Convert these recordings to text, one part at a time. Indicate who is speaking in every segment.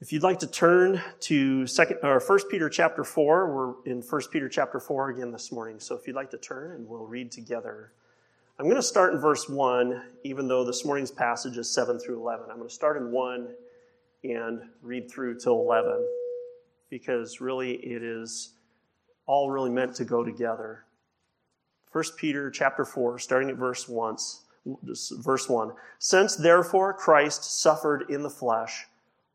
Speaker 1: If you'd like to turn to second or First Peter chapter four, we're in First Peter chapter four again this morning. So if you'd like to turn, and we'll read together. I'm going to start in verse one, even though this morning's passage is seven through eleven. I'm going to start in one and read through till eleven, because really it is all really meant to go together. First Peter chapter four, starting at verse once, verse one. Since therefore Christ suffered in the flesh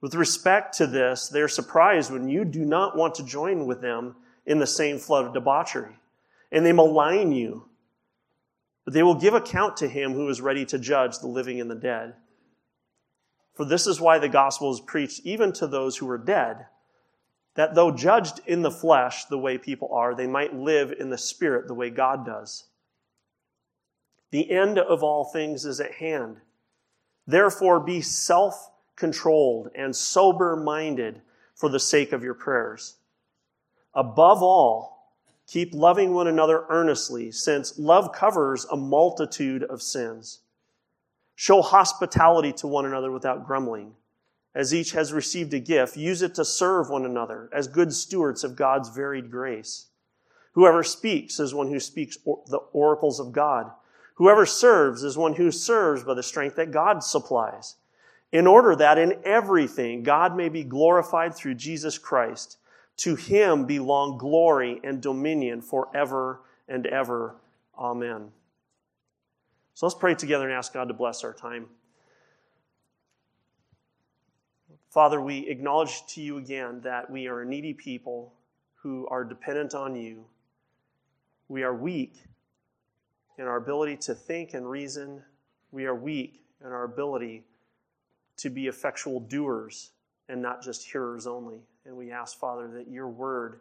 Speaker 1: With respect to this, they're surprised when you do not want to join with them in the same flood of debauchery. And they malign you. But they will give account to him who is ready to judge the living and the dead. For this is why the gospel is preached even to those who are dead, that though judged in the flesh the way people are, they might live in the spirit the way God does. The end of all things is at hand. Therefore, be self controlled and sober minded for the sake of your prayers. Above all, keep loving one another earnestly, since love covers a multitude of sins. Show hospitality to one another without grumbling. As each has received a gift, use it to serve one another as good stewards of God's varied grace. Whoever speaks is one who speaks the oracles of God. Whoever serves is one who serves by the strength that God supplies in order that in everything God may be glorified through Jesus Christ. To him belong glory and dominion forever and ever. Amen. So let's pray together and ask God to bless our time. Father, we acknowledge to you again that we are a needy people who are dependent on you. We are weak in our ability to think and reason. We are weak in our ability to be effectual doers and not just hearers only. And we ask, Father, that your word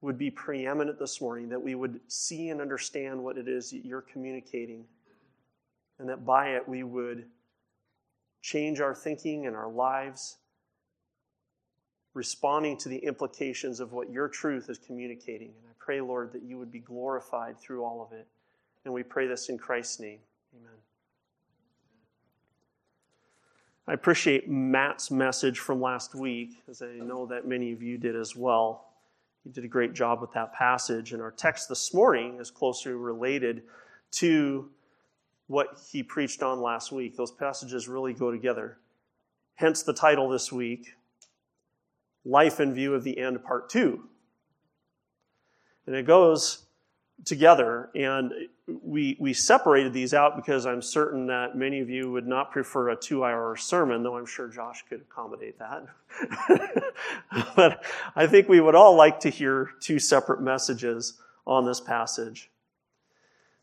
Speaker 1: would be preeminent this morning, that we would see and understand what it is that you're communicating, and that by it we would change our thinking and our lives, responding to the implications of what your truth is communicating. And I pray, Lord, that you would be glorified through all of it. And we pray this in Christ's name. Amen. I appreciate Matt's message from last week, as I know that many of you did as well. He did a great job with that passage. And our text this morning is closely related to what he preached on last week. Those passages really go together. Hence the title this week Life in View of the End, Part 2. And it goes together. And we, we separated these out because I'm certain that many of you would not prefer a two hour sermon, though I'm sure Josh could accommodate that. but I think we would all like to hear two separate messages on this passage.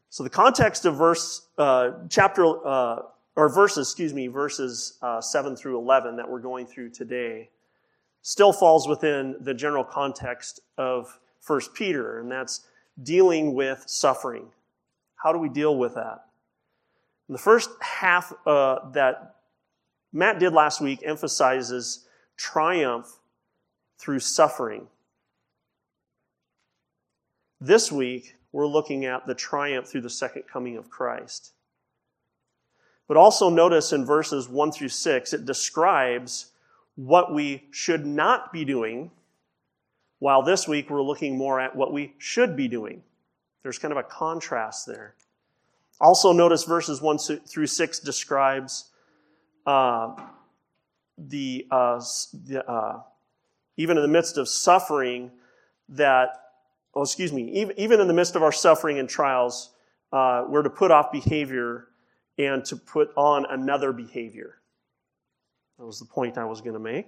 Speaker 1: So the context of verse, uh, chapter, uh, or verses, excuse me, verses uh, 7 through 11 that we're going through today still falls within the general context of First Peter, and that's dealing with suffering. How do we deal with that? the first half uh, that Matt did last week emphasizes triumph through suffering. This week, we're looking at the triumph through the second coming of Christ. But also notice in verses 1 through 6, it describes what we should not be doing while this week we're looking more at what we should be doing. There's kind of a contrast there. Also, notice verses 1 through 6 describes uh, the, uh, the uh, even in the midst of suffering, that, oh, excuse me, even, even in the midst of our suffering and trials, uh, we're to put off behavior and to put on another behavior. That was the point I was going to make.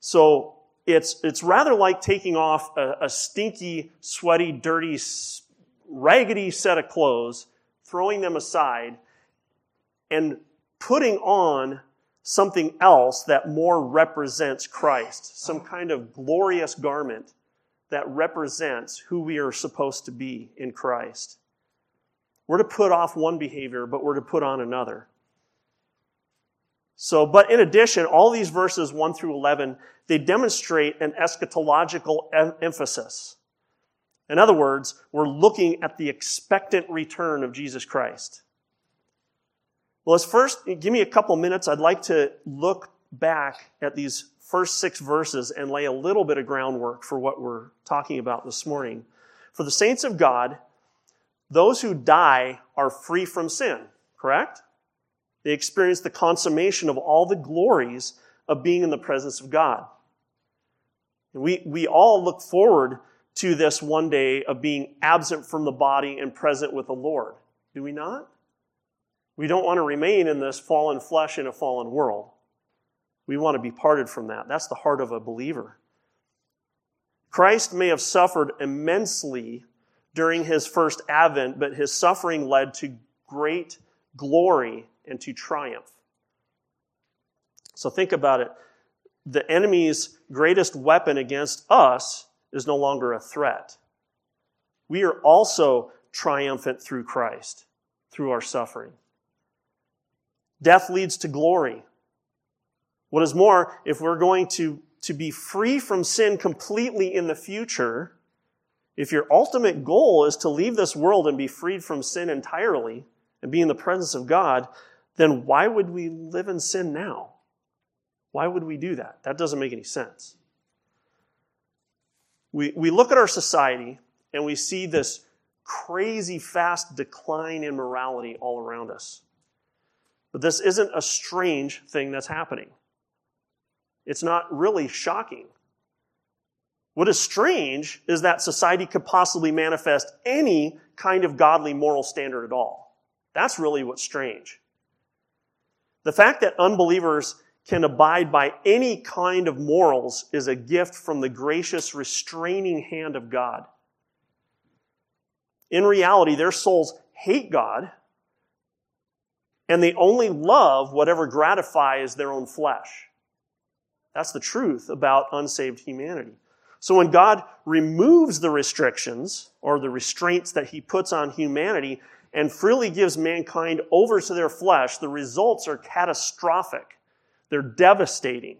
Speaker 1: So, it's, it's rather like taking off a, a stinky, sweaty, dirty, raggedy set of clothes, throwing them aside, and putting on something else that more represents Christ, some uh-huh. kind of glorious garment that represents who we are supposed to be in Christ. We're to put off one behavior, but we're to put on another. So, but in addition, all these verses 1 through 11, they demonstrate an eschatological em- emphasis. In other words, we're looking at the expectant return of Jesus Christ. Well, let's first, give me a couple minutes. I'd like to look back at these first six verses and lay a little bit of groundwork for what we're talking about this morning. For the saints of God, those who die are free from sin, correct? They experience the consummation of all the glories of being in the presence of God. And we, we all look forward to this one day of being absent from the body and present with the Lord. Do we not? We don't want to remain in this fallen flesh in a fallen world. We want to be parted from that. That's the heart of a believer. Christ may have suffered immensely during his first advent, but his suffering led to great glory and to triumph. So think about it. The enemy's greatest weapon against us is no longer a threat. We are also triumphant through Christ, through our suffering. Death leads to glory. What is more, if we're going to, to be free from sin completely in the future, if your ultimate goal is to leave this world and be freed from sin entirely and be in the presence of God, then why would we live in sin now? Why would we do that? That doesn't make any sense. We, we look at our society and we see this crazy fast decline in morality all around us. But this isn't a strange thing that's happening. It's not really shocking. What is strange is that society could possibly manifest any kind of godly moral standard at all. That's really what's strange. The fact that unbelievers can abide by any kind of morals is a gift from the gracious, restraining hand of God. In reality, their souls hate God, and they only love whatever gratifies their own flesh. That's the truth about unsaved humanity. So when God removes the restrictions or the restraints that he puts on humanity and freely gives mankind over to their flesh, the results are catastrophic. They're devastating.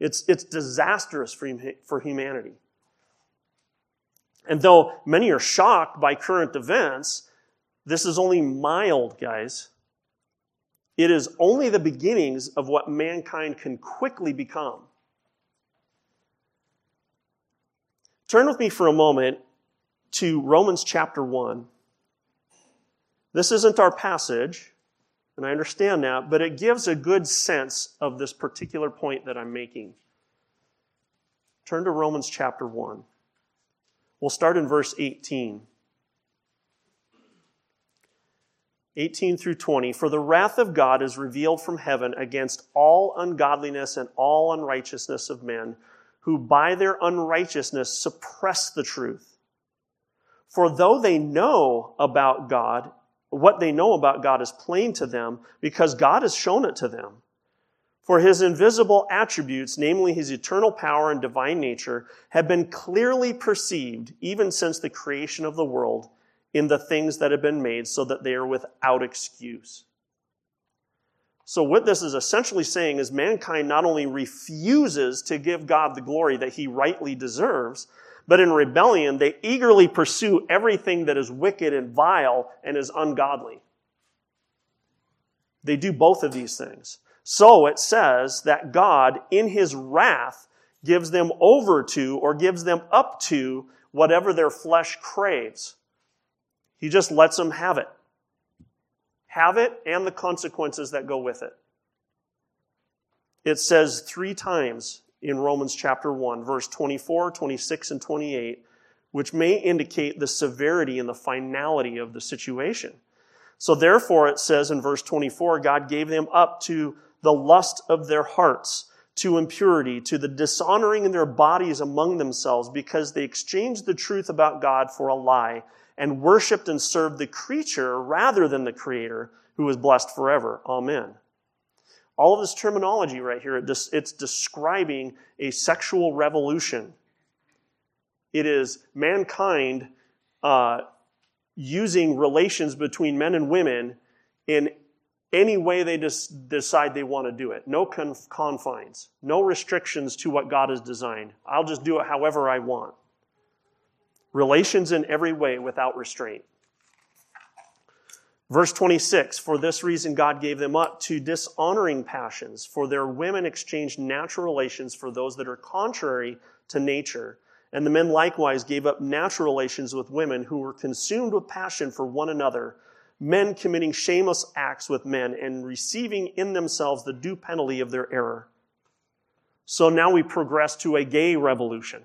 Speaker 1: It's, it's disastrous for, for humanity. And though many are shocked by current events, this is only mild, guys. It is only the beginnings of what mankind can quickly become. Turn with me for a moment to Romans chapter 1. This isn't our passage, and I understand that, but it gives a good sense of this particular point that I'm making. Turn to Romans chapter 1. We'll start in verse 18. 18 through 20. For the wrath of God is revealed from heaven against all ungodliness and all unrighteousness of men who by their unrighteousness suppress the truth. For though they know about God, what they know about God is plain to them because God has shown it to them. For his invisible attributes, namely his eternal power and divine nature, have been clearly perceived even since the creation of the world in the things that have been made, so that they are without excuse. So, what this is essentially saying is mankind not only refuses to give God the glory that he rightly deserves, but in rebellion, they eagerly pursue everything that is wicked and vile and is ungodly. They do both of these things. So it says that God, in his wrath, gives them over to or gives them up to whatever their flesh craves. He just lets them have it have it and the consequences that go with it. It says three times in Romans chapter 1, verse 24, 26, and 28, which may indicate the severity and the finality of the situation. So therefore, it says in verse 24, God gave them up to the lust of their hearts, to impurity, to the dishonoring in their bodies among themselves, because they exchanged the truth about God for a lie and worshiped and served the creature rather than the creator who is blessed forever. Amen. All of this terminology right here, it's describing a sexual revolution. It is mankind uh, using relations between men and women in any way they decide they want to do it. No conf- confines, no restrictions to what God has designed. I'll just do it however I want. Relations in every way without restraint. Verse 26 For this reason, God gave them up to dishonoring passions, for their women exchanged natural relations for those that are contrary to nature. And the men likewise gave up natural relations with women who were consumed with passion for one another, men committing shameless acts with men and receiving in themselves the due penalty of their error. So now we progress to a gay revolution.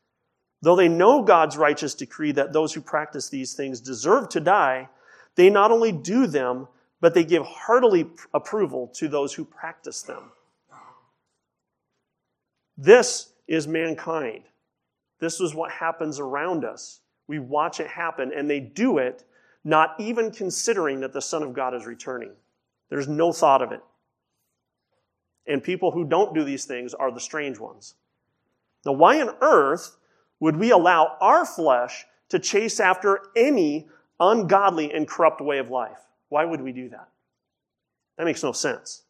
Speaker 1: Though they know God's righteous decree that those who practice these things deserve to die, they not only do them, but they give heartily approval to those who practice them. This is mankind. This is what happens around us. We watch it happen, and they do it not even considering that the Son of God is returning. There's no thought of it. And people who don't do these things are the strange ones. Now, why on earth would we allow our flesh to chase after any ungodly and corrupt way of life? Why would we do that? That makes no sense.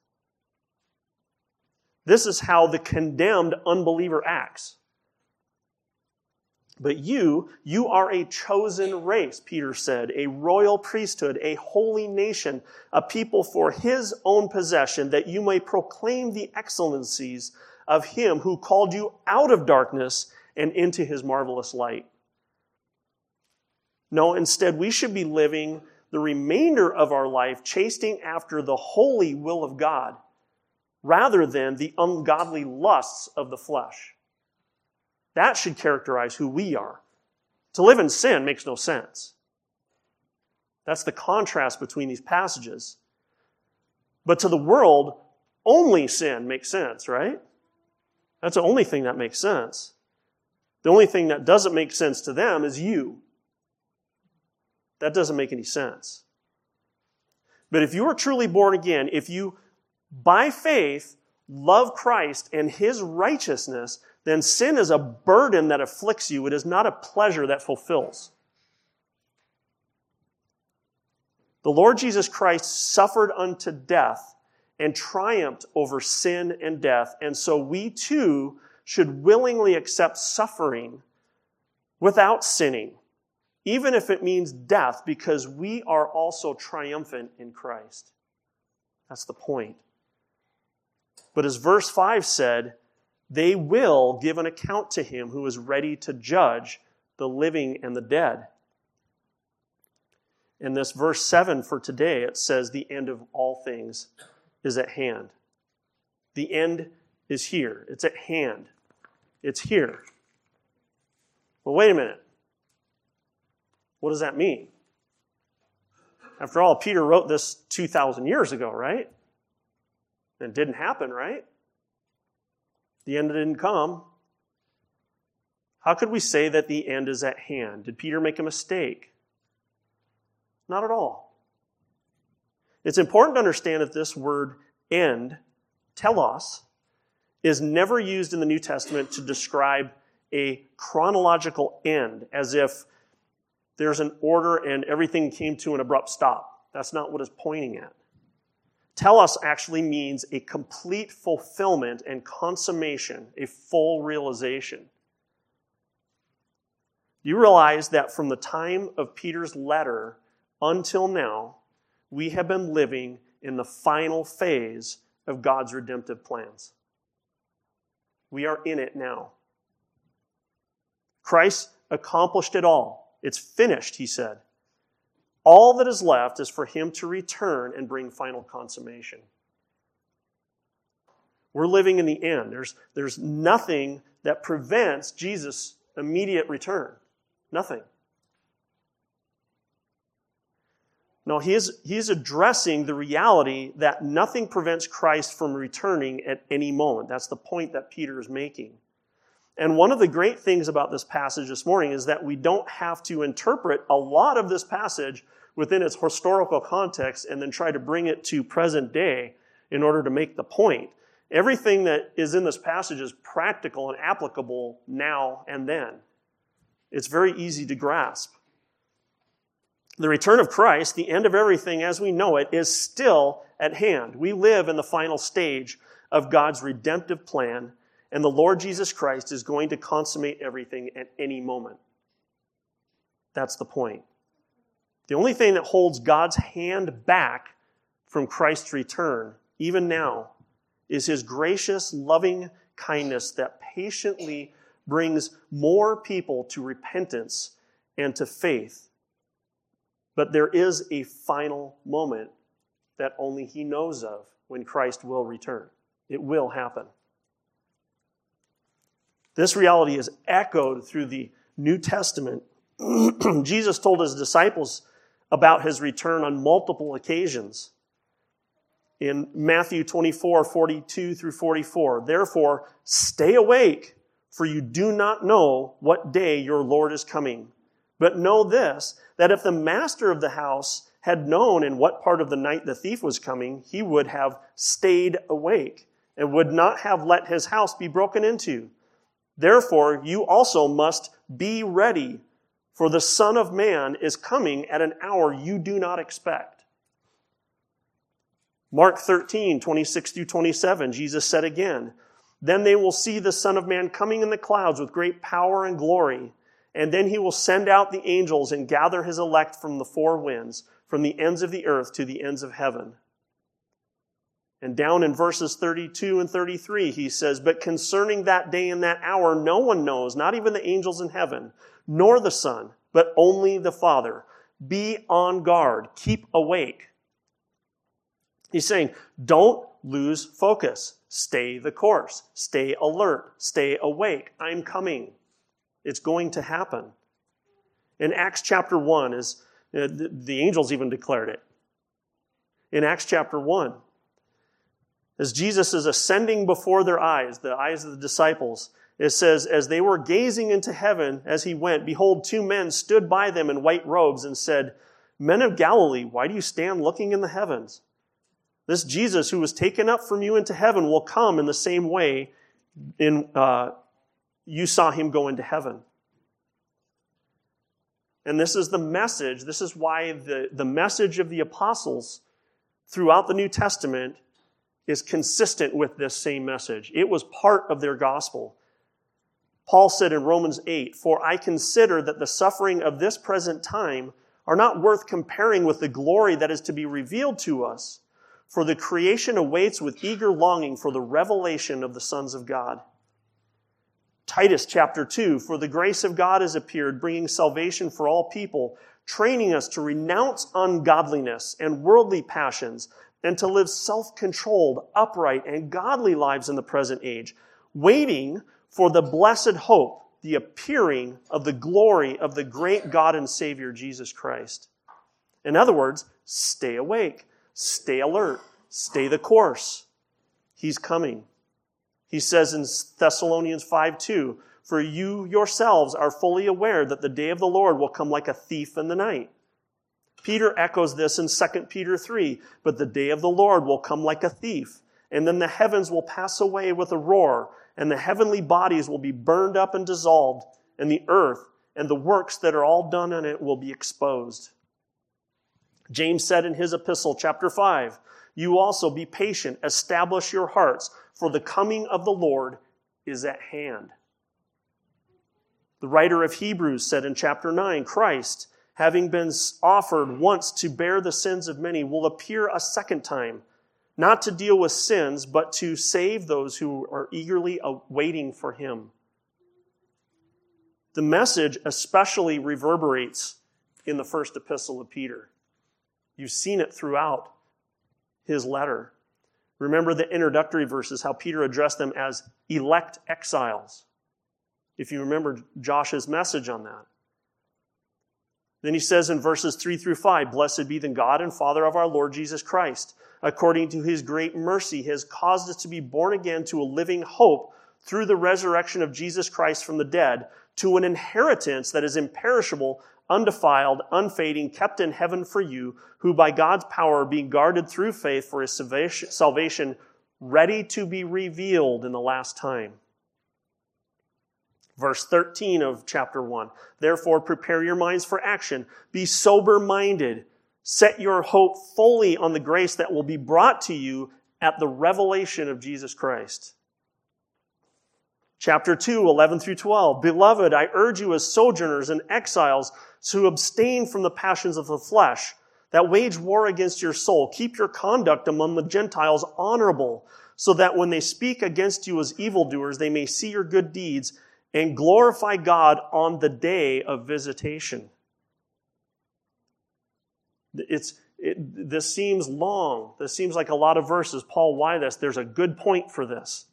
Speaker 1: This is how the condemned unbeliever acts. But you, you are a chosen race, Peter said, a royal priesthood, a holy nation, a people for his own possession, that you may proclaim the excellencies of him who called you out of darkness and into his marvelous light. No, instead, we should be living the remainder of our life chasing after the holy will of God rather than the ungodly lusts of the flesh. That should characterize who we are. To live in sin makes no sense. That's the contrast between these passages. But to the world, only sin makes sense, right? That's the only thing that makes sense. The only thing that doesn't make sense to them is you. That doesn't make any sense. But if you are truly born again, if you by faith love Christ and his righteousness, then sin is a burden that afflicts you. It is not a pleasure that fulfills. The Lord Jesus Christ suffered unto death and triumphed over sin and death. And so we too should willingly accept suffering without sinning, even if it means death, because we are also triumphant in Christ. That's the point. But as verse 5 said, they will give an account to him who is ready to judge the living and the dead. In this verse 7 for today, it says, The end of all things is at hand. The end is here. It's at hand. It's here. Well, wait a minute. What does that mean? After all, Peter wrote this 2,000 years ago, right? And It didn't happen, right? The end didn't come. How could we say that the end is at hand? Did Peter make a mistake? Not at all. It's important to understand that this word end, telos, is never used in the New Testament to describe a chronological end, as if there's an order and everything came to an abrupt stop. That's not what it's pointing at. Telos actually means a complete fulfillment and consummation, a full realization. You realize that from the time of Peter's letter until now, we have been living in the final phase of God's redemptive plans. We are in it now. Christ accomplished it all. It's finished, he said. All that is left is for him to return and bring final consummation. We're living in the end. There's, there's nothing that prevents Jesus' immediate return. Nothing. No, he is, he is addressing the reality that nothing prevents Christ from returning at any moment. That's the point that Peter is making. And one of the great things about this passage this morning is that we don't have to interpret a lot of this passage within its historical context and then try to bring it to present day in order to make the point. Everything that is in this passage is practical and applicable now and then. It's very easy to grasp. The return of Christ, the end of everything as we know it, is still at hand. We live in the final stage of God's redemptive plan, and the Lord Jesus Christ is going to consummate everything at any moment. That's the point. The only thing that holds God's hand back from Christ's return, even now, is his gracious, loving kindness that patiently brings more people to repentance and to faith. But there is a final moment that only he knows of when Christ will return. It will happen. This reality is echoed through the New Testament. Jesus told his disciples about his return on multiple occasions in Matthew 24, 42 through 44. Therefore, stay awake, for you do not know what day your Lord is coming. But know this, that if the master of the house had known in what part of the night the thief was coming, he would have stayed awake and would not have let his house be broken into. Therefore, you also must be ready, for the Son of Man is coming at an hour you do not expect. Mark 13, 26 through 27, Jesus said again, Then they will see the Son of Man coming in the clouds with great power and glory. And then he will send out the angels and gather his elect from the four winds, from the ends of the earth to the ends of heaven. And down in verses 32 and 33, he says, But concerning that day and that hour, no one knows, not even the angels in heaven, nor the Son, but only the Father. Be on guard, keep awake. He's saying, don't lose focus. Stay the course. Stay alert. Stay awake. I'm coming. It's going to happen. In Acts chapter 1, as uh, the angels even declared it. In Acts chapter 1, as Jesus is ascending before their eyes, the eyes of the disciples, it says, As they were gazing into heaven as he went, behold, two men stood by them in white robes and said, Men of Galilee, why do you stand looking in the heavens? This Jesus who was taken up from you into heaven will come in the same way in, uh, you saw him go into heaven. And this is the message. This is why the, the message of the apostles throughout the New Testament is consistent with this same message. It was part of their gospel. Paul said in Romans 8, For I consider that the suffering of this present time are not worth comparing with the glory that is to be revealed to us. For the creation awaits with eager longing for the revelation of the sons of God. Titus chapter 2 For the grace of God has appeared, bringing salvation for all people, training us to renounce ungodliness and worldly passions, and to live self controlled, upright, and godly lives in the present age, waiting for the blessed hope, the appearing of the glory of the great God and Savior Jesus Christ. In other words, stay awake. Stay alert. Stay the course. He's coming. He says in Thessalonians 5 2, For you yourselves are fully aware that the day of the Lord will come like a thief in the night. Peter echoes this in 2 Peter 3, But the day of the Lord will come like a thief, and then the heavens will pass away with a roar, and the heavenly bodies will be burned up and dissolved, and the earth and the works that are all done on it will be exposed. James said in his epistle, chapter 5, You also be patient, establish your hearts, for the coming of the Lord is at hand. The writer of Hebrews said in chapter 9, Christ, having been offered once to bear the sins of many, will appear a second time, not to deal with sins, but to save those who are eagerly waiting for him. The message especially reverberates in the first epistle of Peter. You've seen it throughout his letter. Remember the introductory verses, how Peter addressed them as elect exiles. If you remember Josh's message on that. Then he says in verses 3 through 5 Blessed be the God and Father of our Lord Jesus Christ. According to his great mercy, he has caused us to be born again to a living hope through the resurrection of Jesus Christ from the dead, to an inheritance that is imperishable, undefiled, unfading, kept in heaven for you, who by God's power are being guarded through faith for his salvation, ready to be revealed in the last time. Verse 13 of chapter 1. Therefore, prepare your minds for action. Be sober minded. Set your hope fully on the grace that will be brought to you at the revelation of Jesus Christ. Chapter 2, 11 through 12. Beloved, I urge you as sojourners and exiles to abstain from the passions of the flesh that wage war against your soul. Keep your conduct among the Gentiles honorable, so that when they speak against you as evildoers, they may see your good deeds and glorify God on the day of visitation. It's, it, this seems long. This seems like a lot of verses. Paul, why this? There's a good point for this.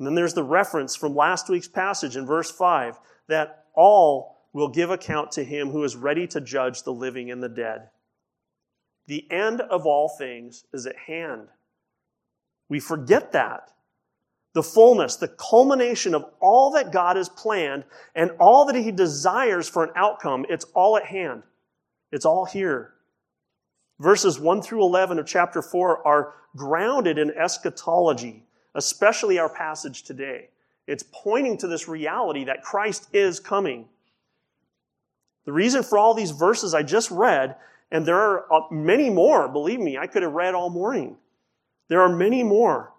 Speaker 1: And then there's the reference from last week's passage in verse 5 that all will give account to him who is ready to judge the living and the dead. The end of all things is at hand. We forget that. The fullness, the culmination of all that God has planned and all that he desires for an outcome, it's all at hand. It's all here. Verses 1 through 11 of chapter 4 are grounded in eschatology especially our passage today. It's pointing to this reality that Christ is coming. The reason for all these verses I just read, and there are uh, many more, believe me, I could have read all morning. There are many more,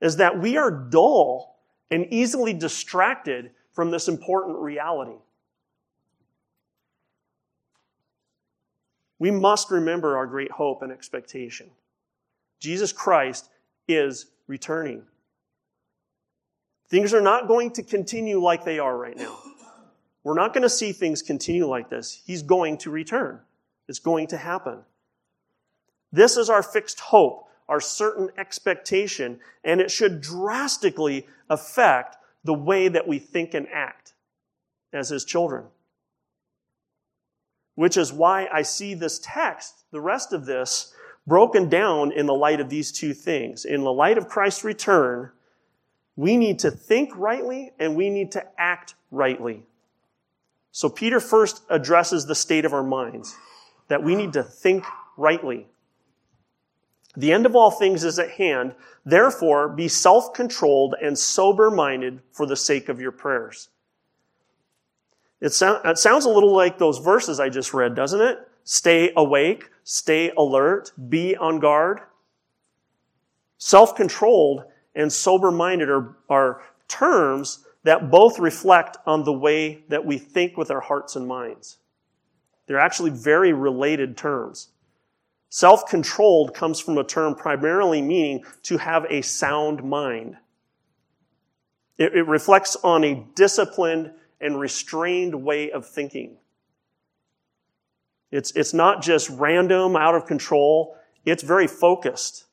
Speaker 1: is that we are dull and easily distracted from this important reality. We must remember our great hope and expectation. Jesus Christ is returning. Things are not going to continue like they are right now. We're not going to see things continue like this. He's going to return. It's going to happen. This is our fixed hope, our certain expectation, and it should drastically affect the way that we think and act as His children. Which is why I see this text, the rest of this, broken down in the light of these two things. In the light of Christ's return, we need to think rightly and we need to act rightly. So Peter first addresses the state of our minds, that we need to think rightly. The end of all things is at hand. Therefore, be self-controlled and sober-minded for the sake of your prayers. It, so- it sounds a little like those verses I just read, doesn't it? Stay awake, stay alert, be on guard. Self controlled and sober minded are, are terms that both reflect on the way that we think with our hearts and minds. They're actually very related terms. Self controlled comes from a term primarily meaning to have a sound mind. It, it, reflects on a disciplined and restrained way of thinking. It's, it's not just random, out of control. It's very focused.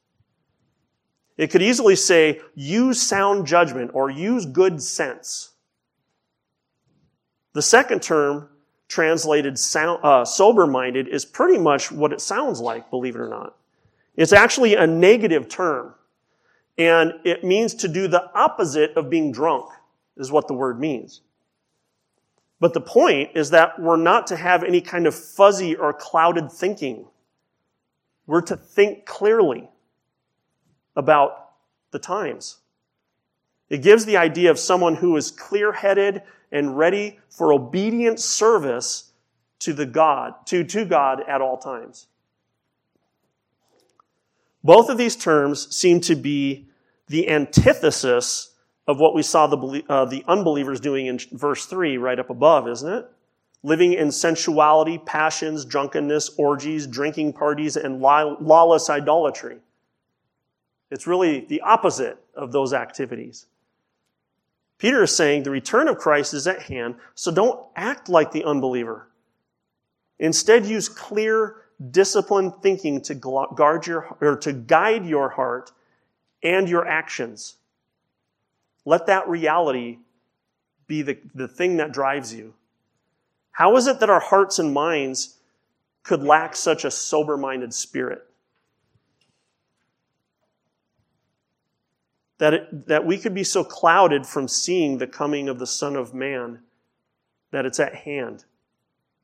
Speaker 1: It could easily say, use sound judgment or use good sense. The second term, translated uh, sober minded, is pretty much what it sounds like, believe it or not. It's actually a negative term. And it means to do the opposite of being drunk, is what the word means. But the point is that we're not to have any kind of fuzzy or clouded thinking. We're to think clearly about the times. It gives the idea of someone who is clear headed and ready for obedient service to the God, to, to God at all times. Both of these terms seem to be the antithesis of what we saw the, uh, the unbelievers doing in verse 3 right up above, isn't it? Living in sensuality, passions, drunkenness, orgies, drinking parties, and lawless idolatry. It's really the opposite of those activities. Peter is saying the return of Christ is at hand, so don't act like the unbeliever. Instead, use clear disciplined thinking to guard your or to guide your heart and your actions. Let that reality be the, the thing that drives you. How is it that our hearts and minds could lack such a sober minded spirit? That, it, that we could be so clouded from seeing the coming of the Son of Man that it's at hand.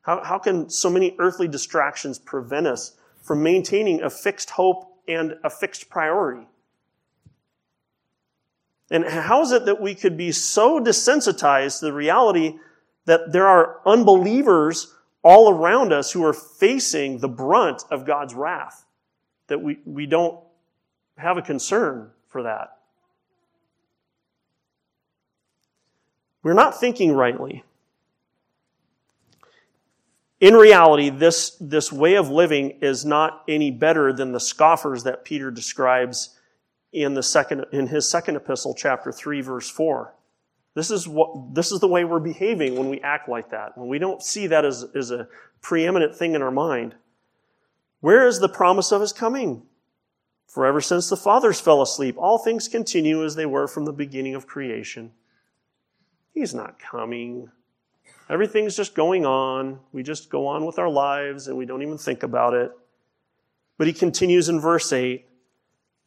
Speaker 1: How, how can so many earthly distractions prevent us from maintaining a fixed hope and a fixed priority? And how is it that we could be so desensitized to the reality that there are unbelievers all around us who are facing the brunt of God's wrath? That we, we don't have a concern for that. We're not thinking rightly. In reality, this, this way of living is not any better than the scoffers that Peter describes in the second in his second epistle, chapter three, verse four. This is what this is the way we're behaving when we act like that, when we don't see that as, as a preeminent thing in our mind. Where is the promise of his coming? For ever since the fathers fell asleep, all things continue as they were from the beginning of creation. He's not coming. Everything's just going on. We just go on with our lives and we don't even think about it. But he continues in verse 8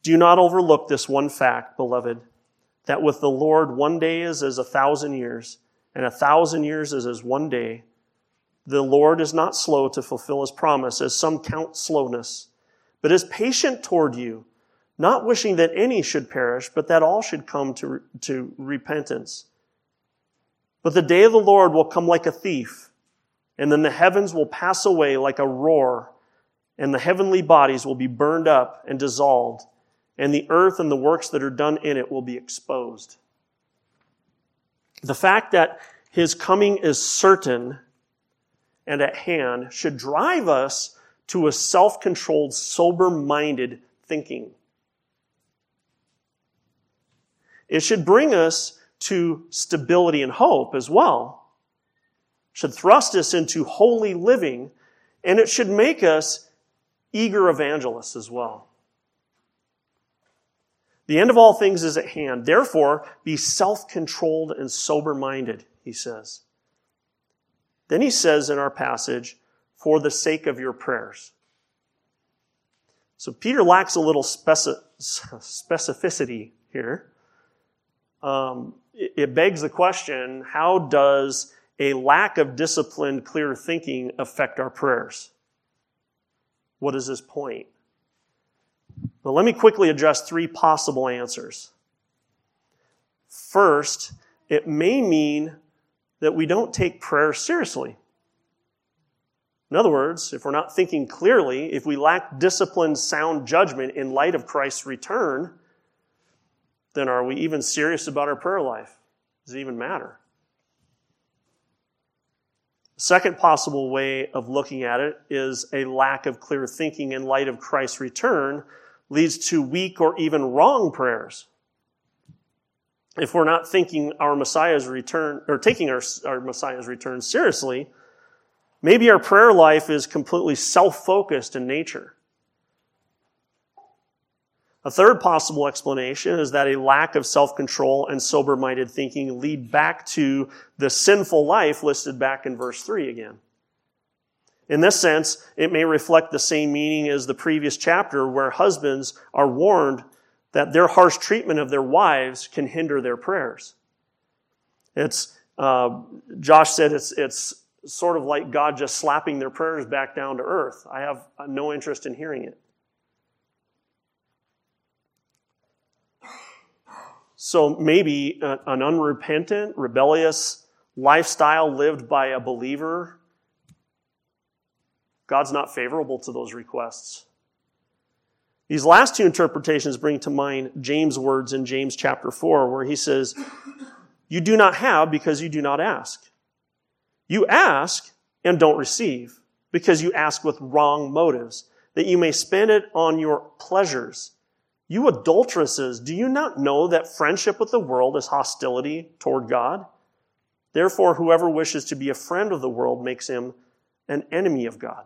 Speaker 1: do not overlook this one fact, beloved, that with the Lord one day is as a thousand years, and a thousand years is as one day. The Lord is not slow to fulfill his promise, as some count slowness, but is patient toward you, not wishing that any should perish, but that all should come to, to repentance. But the day of the Lord will come like a thief, and then the heavens will pass away like a roar, and the heavenly bodies will be burned up and dissolved and the earth and the works that are done in it will be exposed. The fact that his coming is certain and at hand should drive us to a self controlled, sober minded thinking. It should bring us to stability and hope as well. Should thrust us into holy living, and it should make us eager evangelists as well. The end of all things is at hand. Therefore, be self controlled and sober minded, he says. Then he says in our passage, for the sake of your prayers. So Peter lacks a little speci- specificity here. Um, it begs the question how does a lack of disciplined, clear thinking affect our prayers? What is his point? But let me quickly address three possible answers. First, it may mean that we don't take prayer seriously. In other words, if we're not thinking clearly, if we lack disciplined, sound judgment in light of Christ's return, then are we even serious about our prayer life? Does it even matter? Second possible way of looking at it is a lack of clear thinking in light of Christ's return leads to weak or even wrong prayers. If we're not thinking our Messiah's return, or taking our, our Messiah's return seriously, maybe our prayer life is completely self focused in nature. A third possible explanation is that a lack of self control and sober minded thinking lead back to the sinful life listed back in verse 3 again. In this sense, it may reflect the same meaning as the previous chapter where husbands are warned that their harsh treatment of their wives can hinder their prayers. It's, uh, Josh said it's, it's sort of like God just slapping their prayers back down to earth. I have no interest in hearing it. So maybe an unrepentant, rebellious lifestyle lived by a believer God's not favorable to those requests. These last two interpretations bring to mind James' words in James chapter 4, where he says, You do not have because you do not ask. You ask and don't receive because you ask with wrong motives, that you may spend it on your pleasures. You adulteresses, do you not know that friendship with the world is hostility toward God? Therefore, whoever wishes to be a friend of the world makes him an enemy of God.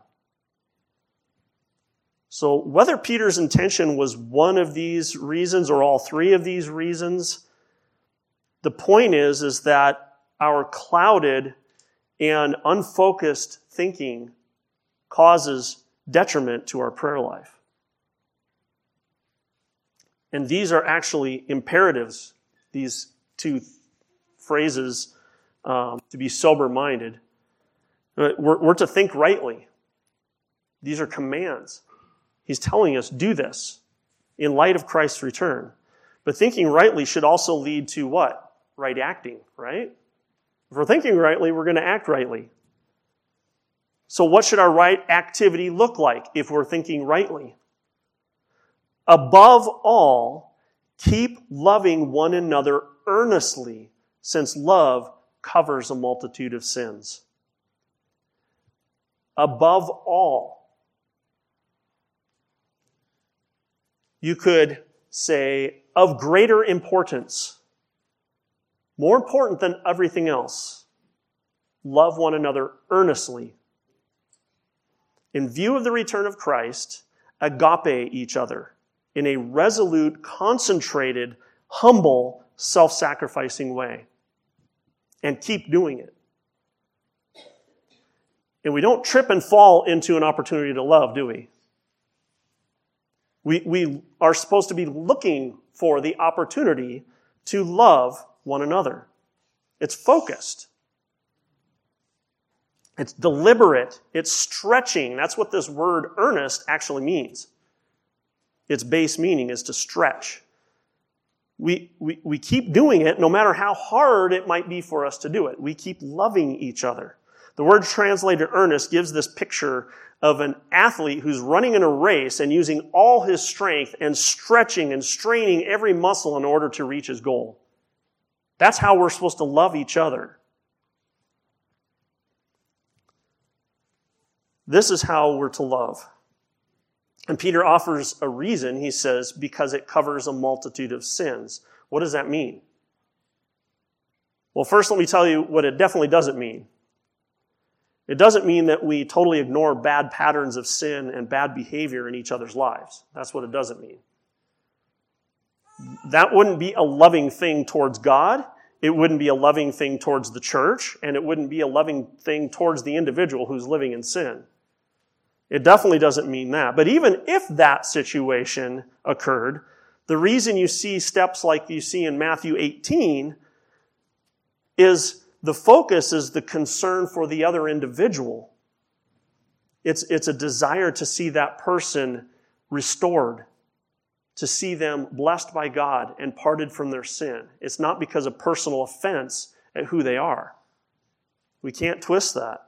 Speaker 1: So, whether Peter's intention was one of these reasons or all three of these reasons, the point is, is that our clouded and unfocused thinking causes detriment to our prayer life. And these are actually imperatives, these two phrases, um, to be sober minded. We're, we're to think rightly. These are commands. He's telling us, do this in light of Christ's return. But thinking rightly should also lead to what? Right acting, right? If we're thinking rightly, we're going to act rightly. So, what should our right activity look like if we're thinking rightly? Above all, keep loving one another earnestly, since love covers a multitude of sins. Above all, you could say, of greater importance, more important than everything else. Love one another earnestly. In view of the return of Christ, agape each other in a resolute, concentrated, humble, self sacrificing way. And keep doing it. And we don't trip and fall into an opportunity to love, do we? We, we are supposed to be looking for the opportunity to love one another. It's focused. It's deliberate. It's stretching. That's what this word earnest actually means. Its base meaning is to stretch. We, we, we keep doing it no matter how hard it might be for us to do it. We keep loving each other. The word translated earnest gives this picture of an athlete who's running in a race and using all his strength and stretching and straining every muscle in order to reach his goal. That's how we're supposed to love each other. This is how we're to love. And Peter offers a reason. He says, because it covers a multitude of sins. What does that mean? Well, first, let me tell you what it definitely doesn't mean. It doesn't mean that we totally ignore bad patterns of sin and bad behavior in each other's lives. That's what it doesn't mean. That wouldn't be a loving thing towards God. It wouldn't be a loving thing towards the church, and it wouldn't be a loving thing towards the individual who's living in sin. It definitely doesn't mean that. But even if that situation occurred, the reason you see steps like you see in Matthew 18 is the focus is the concern for the other individual. It's, it's a desire to see that person restored, to see them blessed by God and parted from their sin. It's not because of personal offense at who they are. We can't twist that.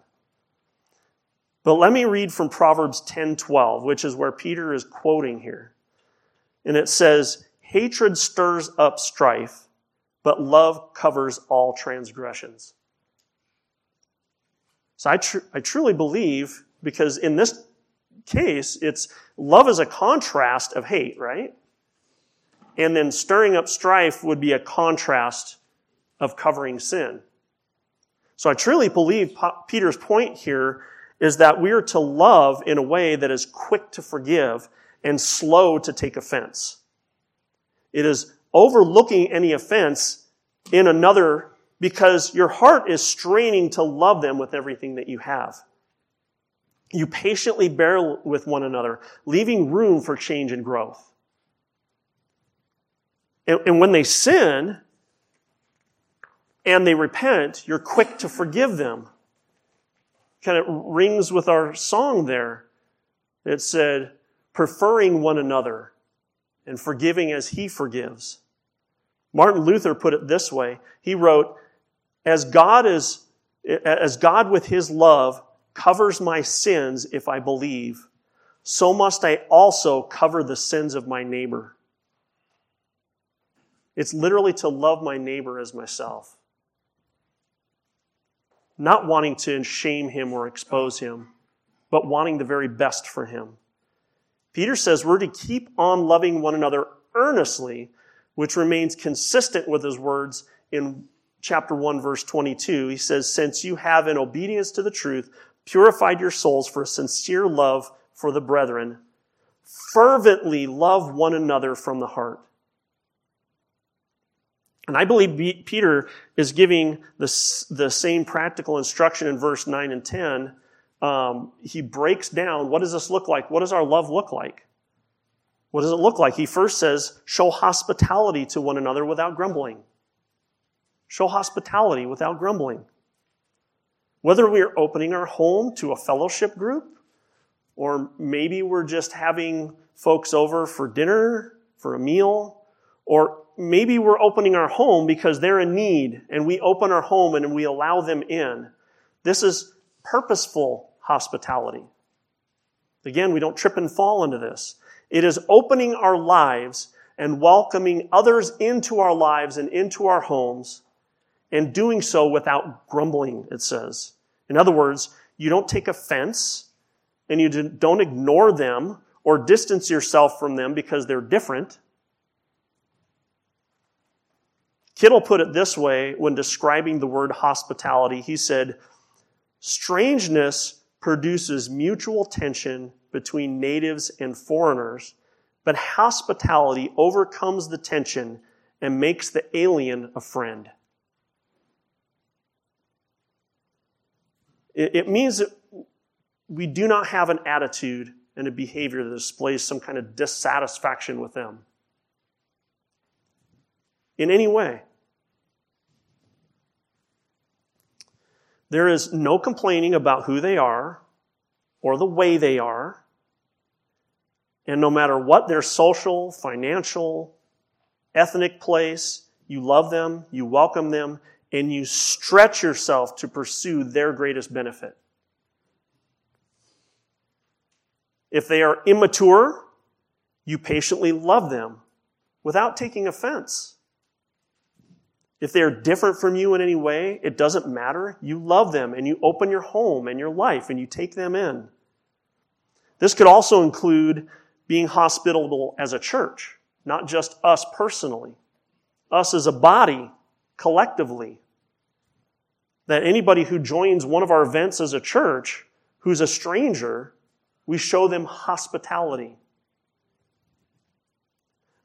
Speaker 1: But let me read from Proverbs 10:12, which is where Peter is quoting here. And it says, "Hatred stirs up strife, but love covers all transgressions. So I, tr- I truly believe, because in this case, it's love is a contrast of hate, right? And then stirring up strife would be a contrast of covering sin. So I truly believe Peter's point here is that we are to love in a way that is quick to forgive and slow to take offense. It is overlooking any offense in another because your heart is straining to love them with everything that you have. You patiently bear with one another, leaving room for change and growth. And, and when they sin and they repent, you're quick to forgive them. Kind of rings with our song there. It said, preferring one another and forgiving as he forgives. Martin Luther put it this way. He wrote, as God is, as God with his love covers my sins if I believe, so must I also cover the sins of my neighbor. It's literally to love my neighbor as myself. Not wanting to shame him or expose him, but wanting the very best for him. Peter says we're to keep on loving one another earnestly which remains consistent with his words in chapter 1, verse 22. He says, Since you have, in obedience to the truth, purified your souls for a sincere love for the brethren, fervently love one another from the heart. And I believe Peter is giving the, the same practical instruction in verse 9 and 10. Um, he breaks down what does this look like? What does our love look like? What does it look like? He first says, show hospitality to one another without grumbling. Show hospitality without grumbling. Whether we are opening our home to a fellowship group, or maybe we're just having folks over for dinner, for a meal, or maybe we're opening our home because they're in need and we open our home and we allow them in. This is purposeful hospitality. Again, we don't trip and fall into this. It is opening our lives and welcoming others into our lives and into our homes and doing so without grumbling, it says. In other words, you don't take offense and you don't ignore them or distance yourself from them because they're different. Kittel put it this way when describing the word hospitality. He said, Strangeness produces mutual tension between natives and foreigners, but hospitality overcomes the tension and makes the alien a friend. It means that we do not have an attitude and a behavior that displays some kind of dissatisfaction with them in any way. There is no complaining about who they are or the way they are. And no matter what their social, financial, ethnic place, you love them, you welcome them, and you stretch yourself to pursue their greatest benefit. If they are immature, you patiently love them without taking offense. If they're different from you in any way, it doesn't matter. You love them and you open your home and your life and you take them in. This could also include being hospitable as a church, not just us personally, us as a body, collectively. That anybody who joins one of our events as a church who's a stranger, we show them hospitality.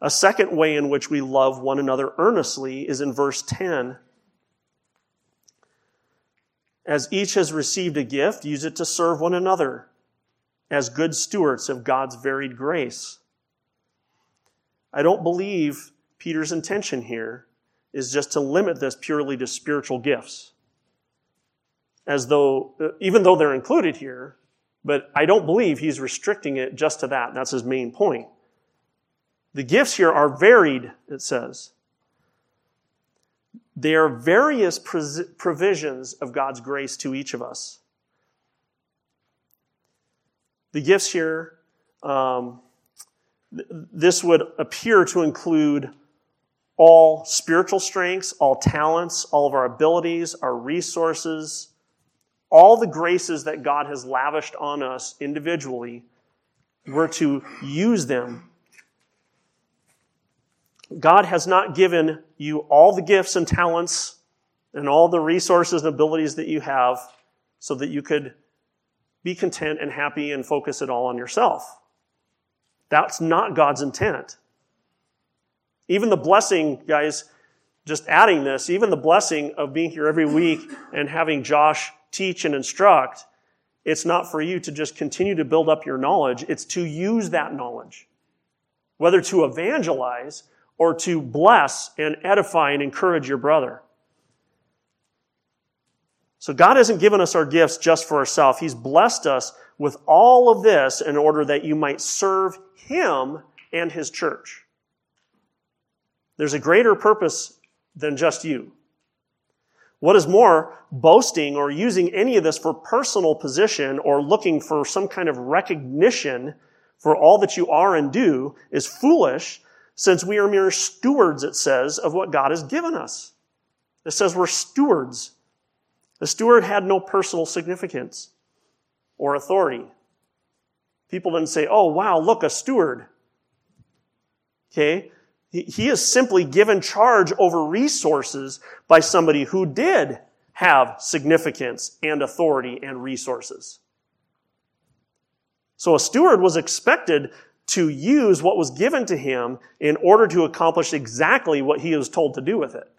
Speaker 1: A second way in which we love one another earnestly is in verse 10. As each has received a gift, use it to serve one another as good stewards of God's varied grace. I don't believe Peter's intention here is just to limit this purely to spiritual gifts. As though, uh, even though they're included here, but I don't believe he's restricting it just to that. That's his main point. The gifts here are varied, it says. They are various provisions of God's grace to each of us. The gifts here, um, this would appear to include all spiritual strengths, all talents, all of our abilities, our resources, all the graces that God has lavished on us individually. We're to use them God has not given you all the gifts and talents and all the resources and abilities that you have so that you could be content and happy and focus it all on yourself. That's not God's intent. Even the blessing, guys, just adding this, even the blessing of being here every week and having Josh teach and instruct, it's not for you to just continue to build up your knowledge. It's to use that knowledge, whether to evangelize or to bless and edify and encourage your brother. So God hasn't given us our gifts just for ourselves. He's blessed us with all of this in order that you might serve Him and His church. There's a greater purpose than just you. What is more, boasting or using any of this for personal position or looking for some kind of recognition for all that you are and do is foolish since we are mere stewards, it says, of what God has given us. It says we're stewards. The steward had no personal significance or authority. People didn't say, oh, wow, look, a steward. Okay? He is simply given charge over resources by somebody who did have significance and authority and resources. So a steward was expected to use what was given to him in order to accomplish exactly what he was told to do with it.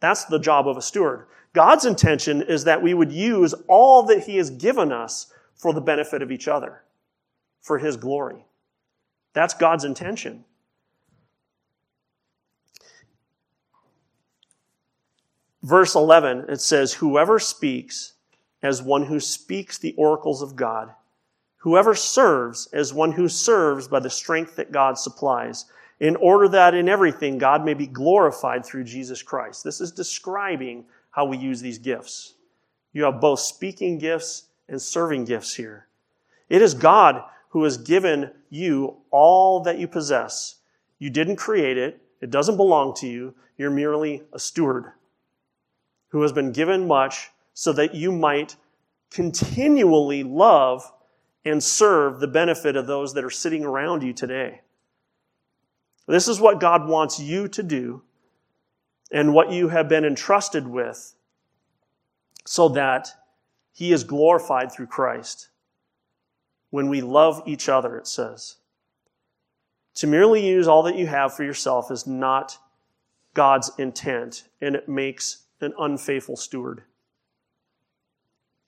Speaker 1: That's the job of a steward. God's intention is that we would use all that he has given us for the benefit of each other, for his glory. That's God's intention. Verse 11, it says, Whoever speaks as one who speaks the oracles of God, whoever serves as one who serves by the strength that God supplies, in order that in everything God may be glorified through Jesus Christ. This is describing how we use these gifts. You have both speaking gifts and serving gifts here. It is God who has given you all that you possess. You didn't create it. It doesn't belong to you. You're merely a steward who has been given much so that you might continually love and serve the benefit of those that are sitting around you today. This is what God wants you to do and what you have been entrusted with so that He is glorified through Christ. When we love each other, it says. To merely use all that you have for yourself is not God's intent, and it makes an unfaithful steward.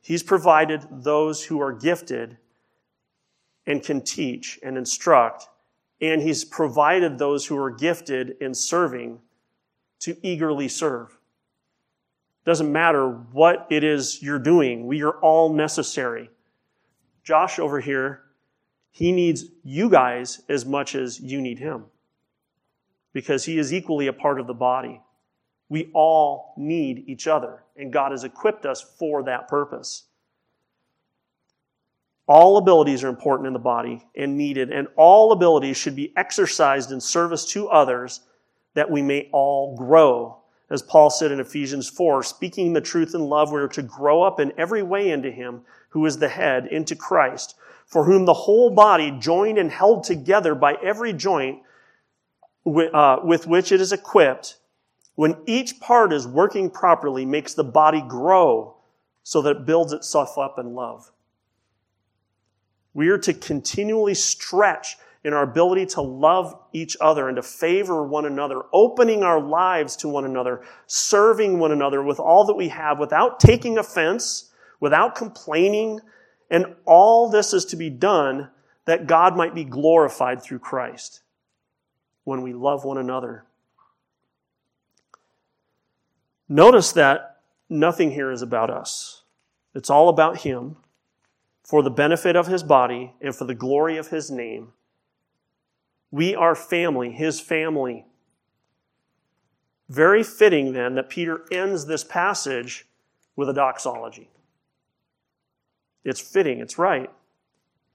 Speaker 1: He's provided those who are gifted and can teach and instruct, and He's provided those who are gifted in serving to eagerly serve. Doesn't matter what it is you're doing, we are all necessary. Josh over here, he needs you guys as much as you need him because he is equally a part of the body. We all need each other, and God has equipped us for that purpose. All abilities are important in the body and needed, and all abilities should be exercised in service to others that we may all grow. As Paul said in Ephesians 4, speaking the truth in love, we are to grow up in every way into Him who is the head, into Christ, for whom the whole body, joined and held together by every joint uh, with which it is equipped, when each part is working properly, makes the body grow so that it builds itself up in love. We are to continually stretch in our ability to love each other and to favor one another, opening our lives to one another, serving one another with all that we have without taking offense, without complaining. And all this is to be done that God might be glorified through Christ when we love one another. Notice that nothing here is about us. It's all about Him for the benefit of His body and for the glory of His name. We are family, his family. Very fitting then that Peter ends this passage with a doxology. It's fitting, it's right.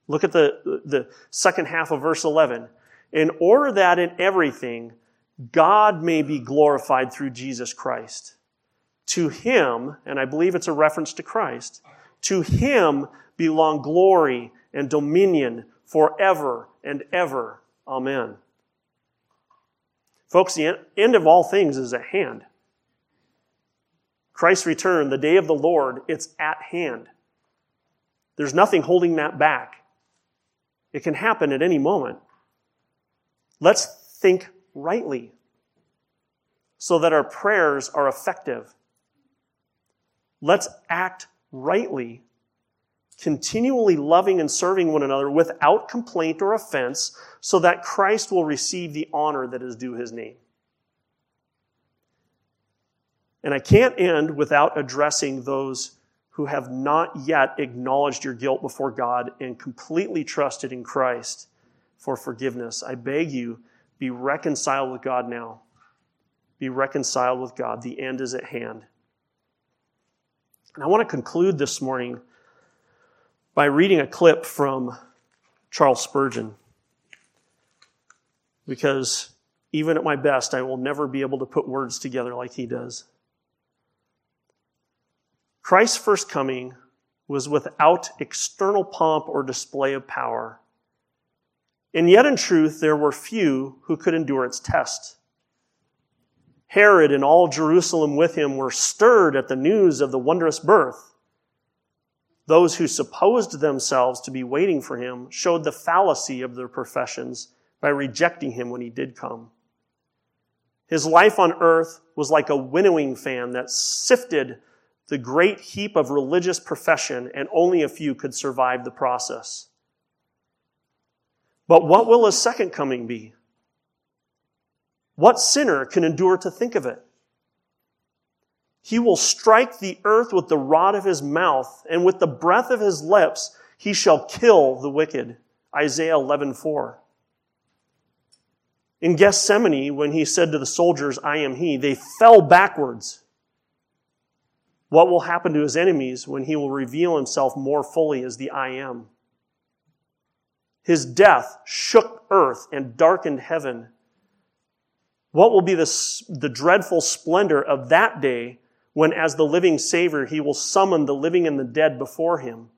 Speaker 1: Look at the, the second half of verse 11. In order that in everything God may be glorified through Jesus Christ. To him, and I believe it's a reference to Christ, to him belong glory and dominion forever and ever. Amen. Folks, the end of all things is at hand. Christ's return, the day of the Lord, it's at hand. There's nothing holding that back. It can happen at any moment. Let's think rightly so that our prayers are effective. Let's act rightly continually loving and serving one another without complaint or offense, so that Christ will receive the honor that is due his name. And I can't end without addressing those who have not yet acknowledged your guilt before God and completely trusted in Christ for forgiveness. I beg you, be reconciled with God now. Be reconciled with God. The end is at hand. And I want to conclude this morning by reading a clip from Charles Spurgeon. Because even at my best, I will never be able to put words together like he does. Christ's first coming was without external pomp or display of power. And yet, in truth, there were few who could endure its test. Herod and all Jerusalem with him were stirred at the news of the wondrous birth. those who supposed themselves to be waiting for him showed the fallacy of their professions by rejecting him when he did come. His life on earth was like a winnowing fan that sifted the great heap of religious profession, and only a few could survive the process. But what will his second coming be? What sinner can endure to think of it? He will strike the earth with the rod of his mouth, and with the breath of his lips he shall kill the wicked. Isaiah 11:4. In Gethsemane, when he said to the soldiers, I am he, they fell backwards. What will happen to his enemies when he will reveal himself more fully as the I am? His death shook earth and darkened heaven. What will be the, the dreadful splendor of that day when, as the living Savior, he will summon the living and the dead before him?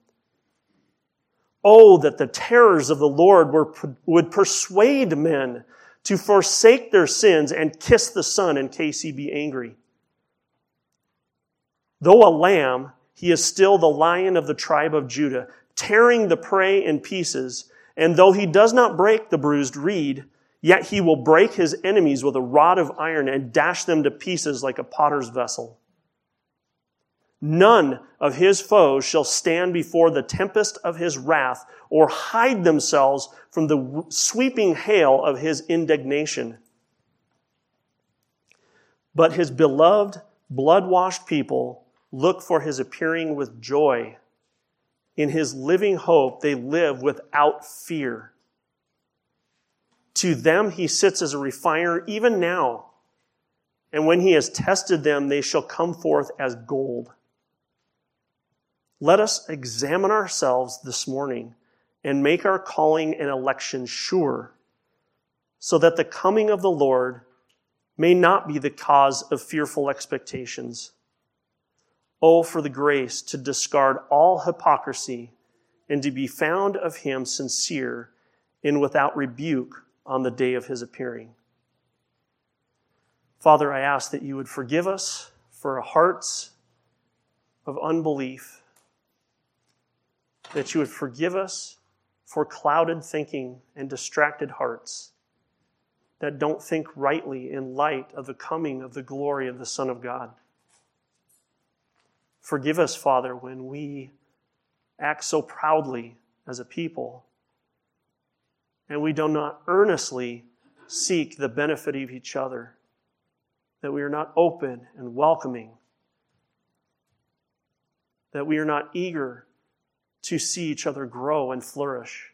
Speaker 1: Oh, that the terrors of the Lord were, would persuade men to forsake their sins and kiss the Son in case he be angry. Though a lamb, he is still the lion of the tribe of Judah, tearing the prey in pieces. And though he does not break the bruised reed, yet he will break his enemies with a rod of iron and dash them to pieces like a potter's vessel. None of his foes shall stand before the tempest of his wrath or hide themselves from the sweeping hail of his indignation. But his beloved, blood washed people look for his appearing with joy. In his living hope, they live without fear. To them, he sits as a refiner even now. And when he has tested them, they shall come forth as gold. Let us examine ourselves this morning and make our calling and election sure, so that the coming of the Lord may not be the cause of fearful expectations. Oh, for the grace to discard all hypocrisy and to be found of him sincere and without rebuke on the day of his appearing. Father, I ask that you would forgive us for hearts of unbelief, that you would forgive us for clouded thinking and distracted hearts that don't think rightly in light of the coming of the glory of the Son of God. Forgive us, Father, when we act so proudly as a people and we do not earnestly seek the benefit of each other, that we are not open and welcoming, that we are not eager to see each other grow and flourish,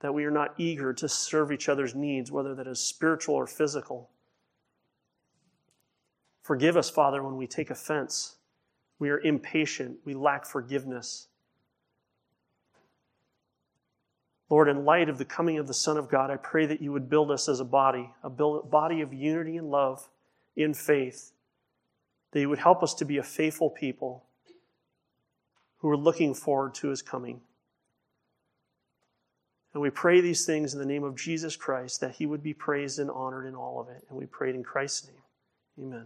Speaker 1: that we are not eager to serve each other's needs, whether that is spiritual or physical. Forgive us, Father, when we take offense we are impatient. We lack forgiveness. Lord, in light of the coming of the Son of God, I pray that you would build us as a body, a body of unity and love in faith, that you would help us to be a faithful people who are looking forward to his coming. And we pray these things in the name of Jesus Christ, that he would be praised and honored in all of it. And we pray it in Christ's name. Amen.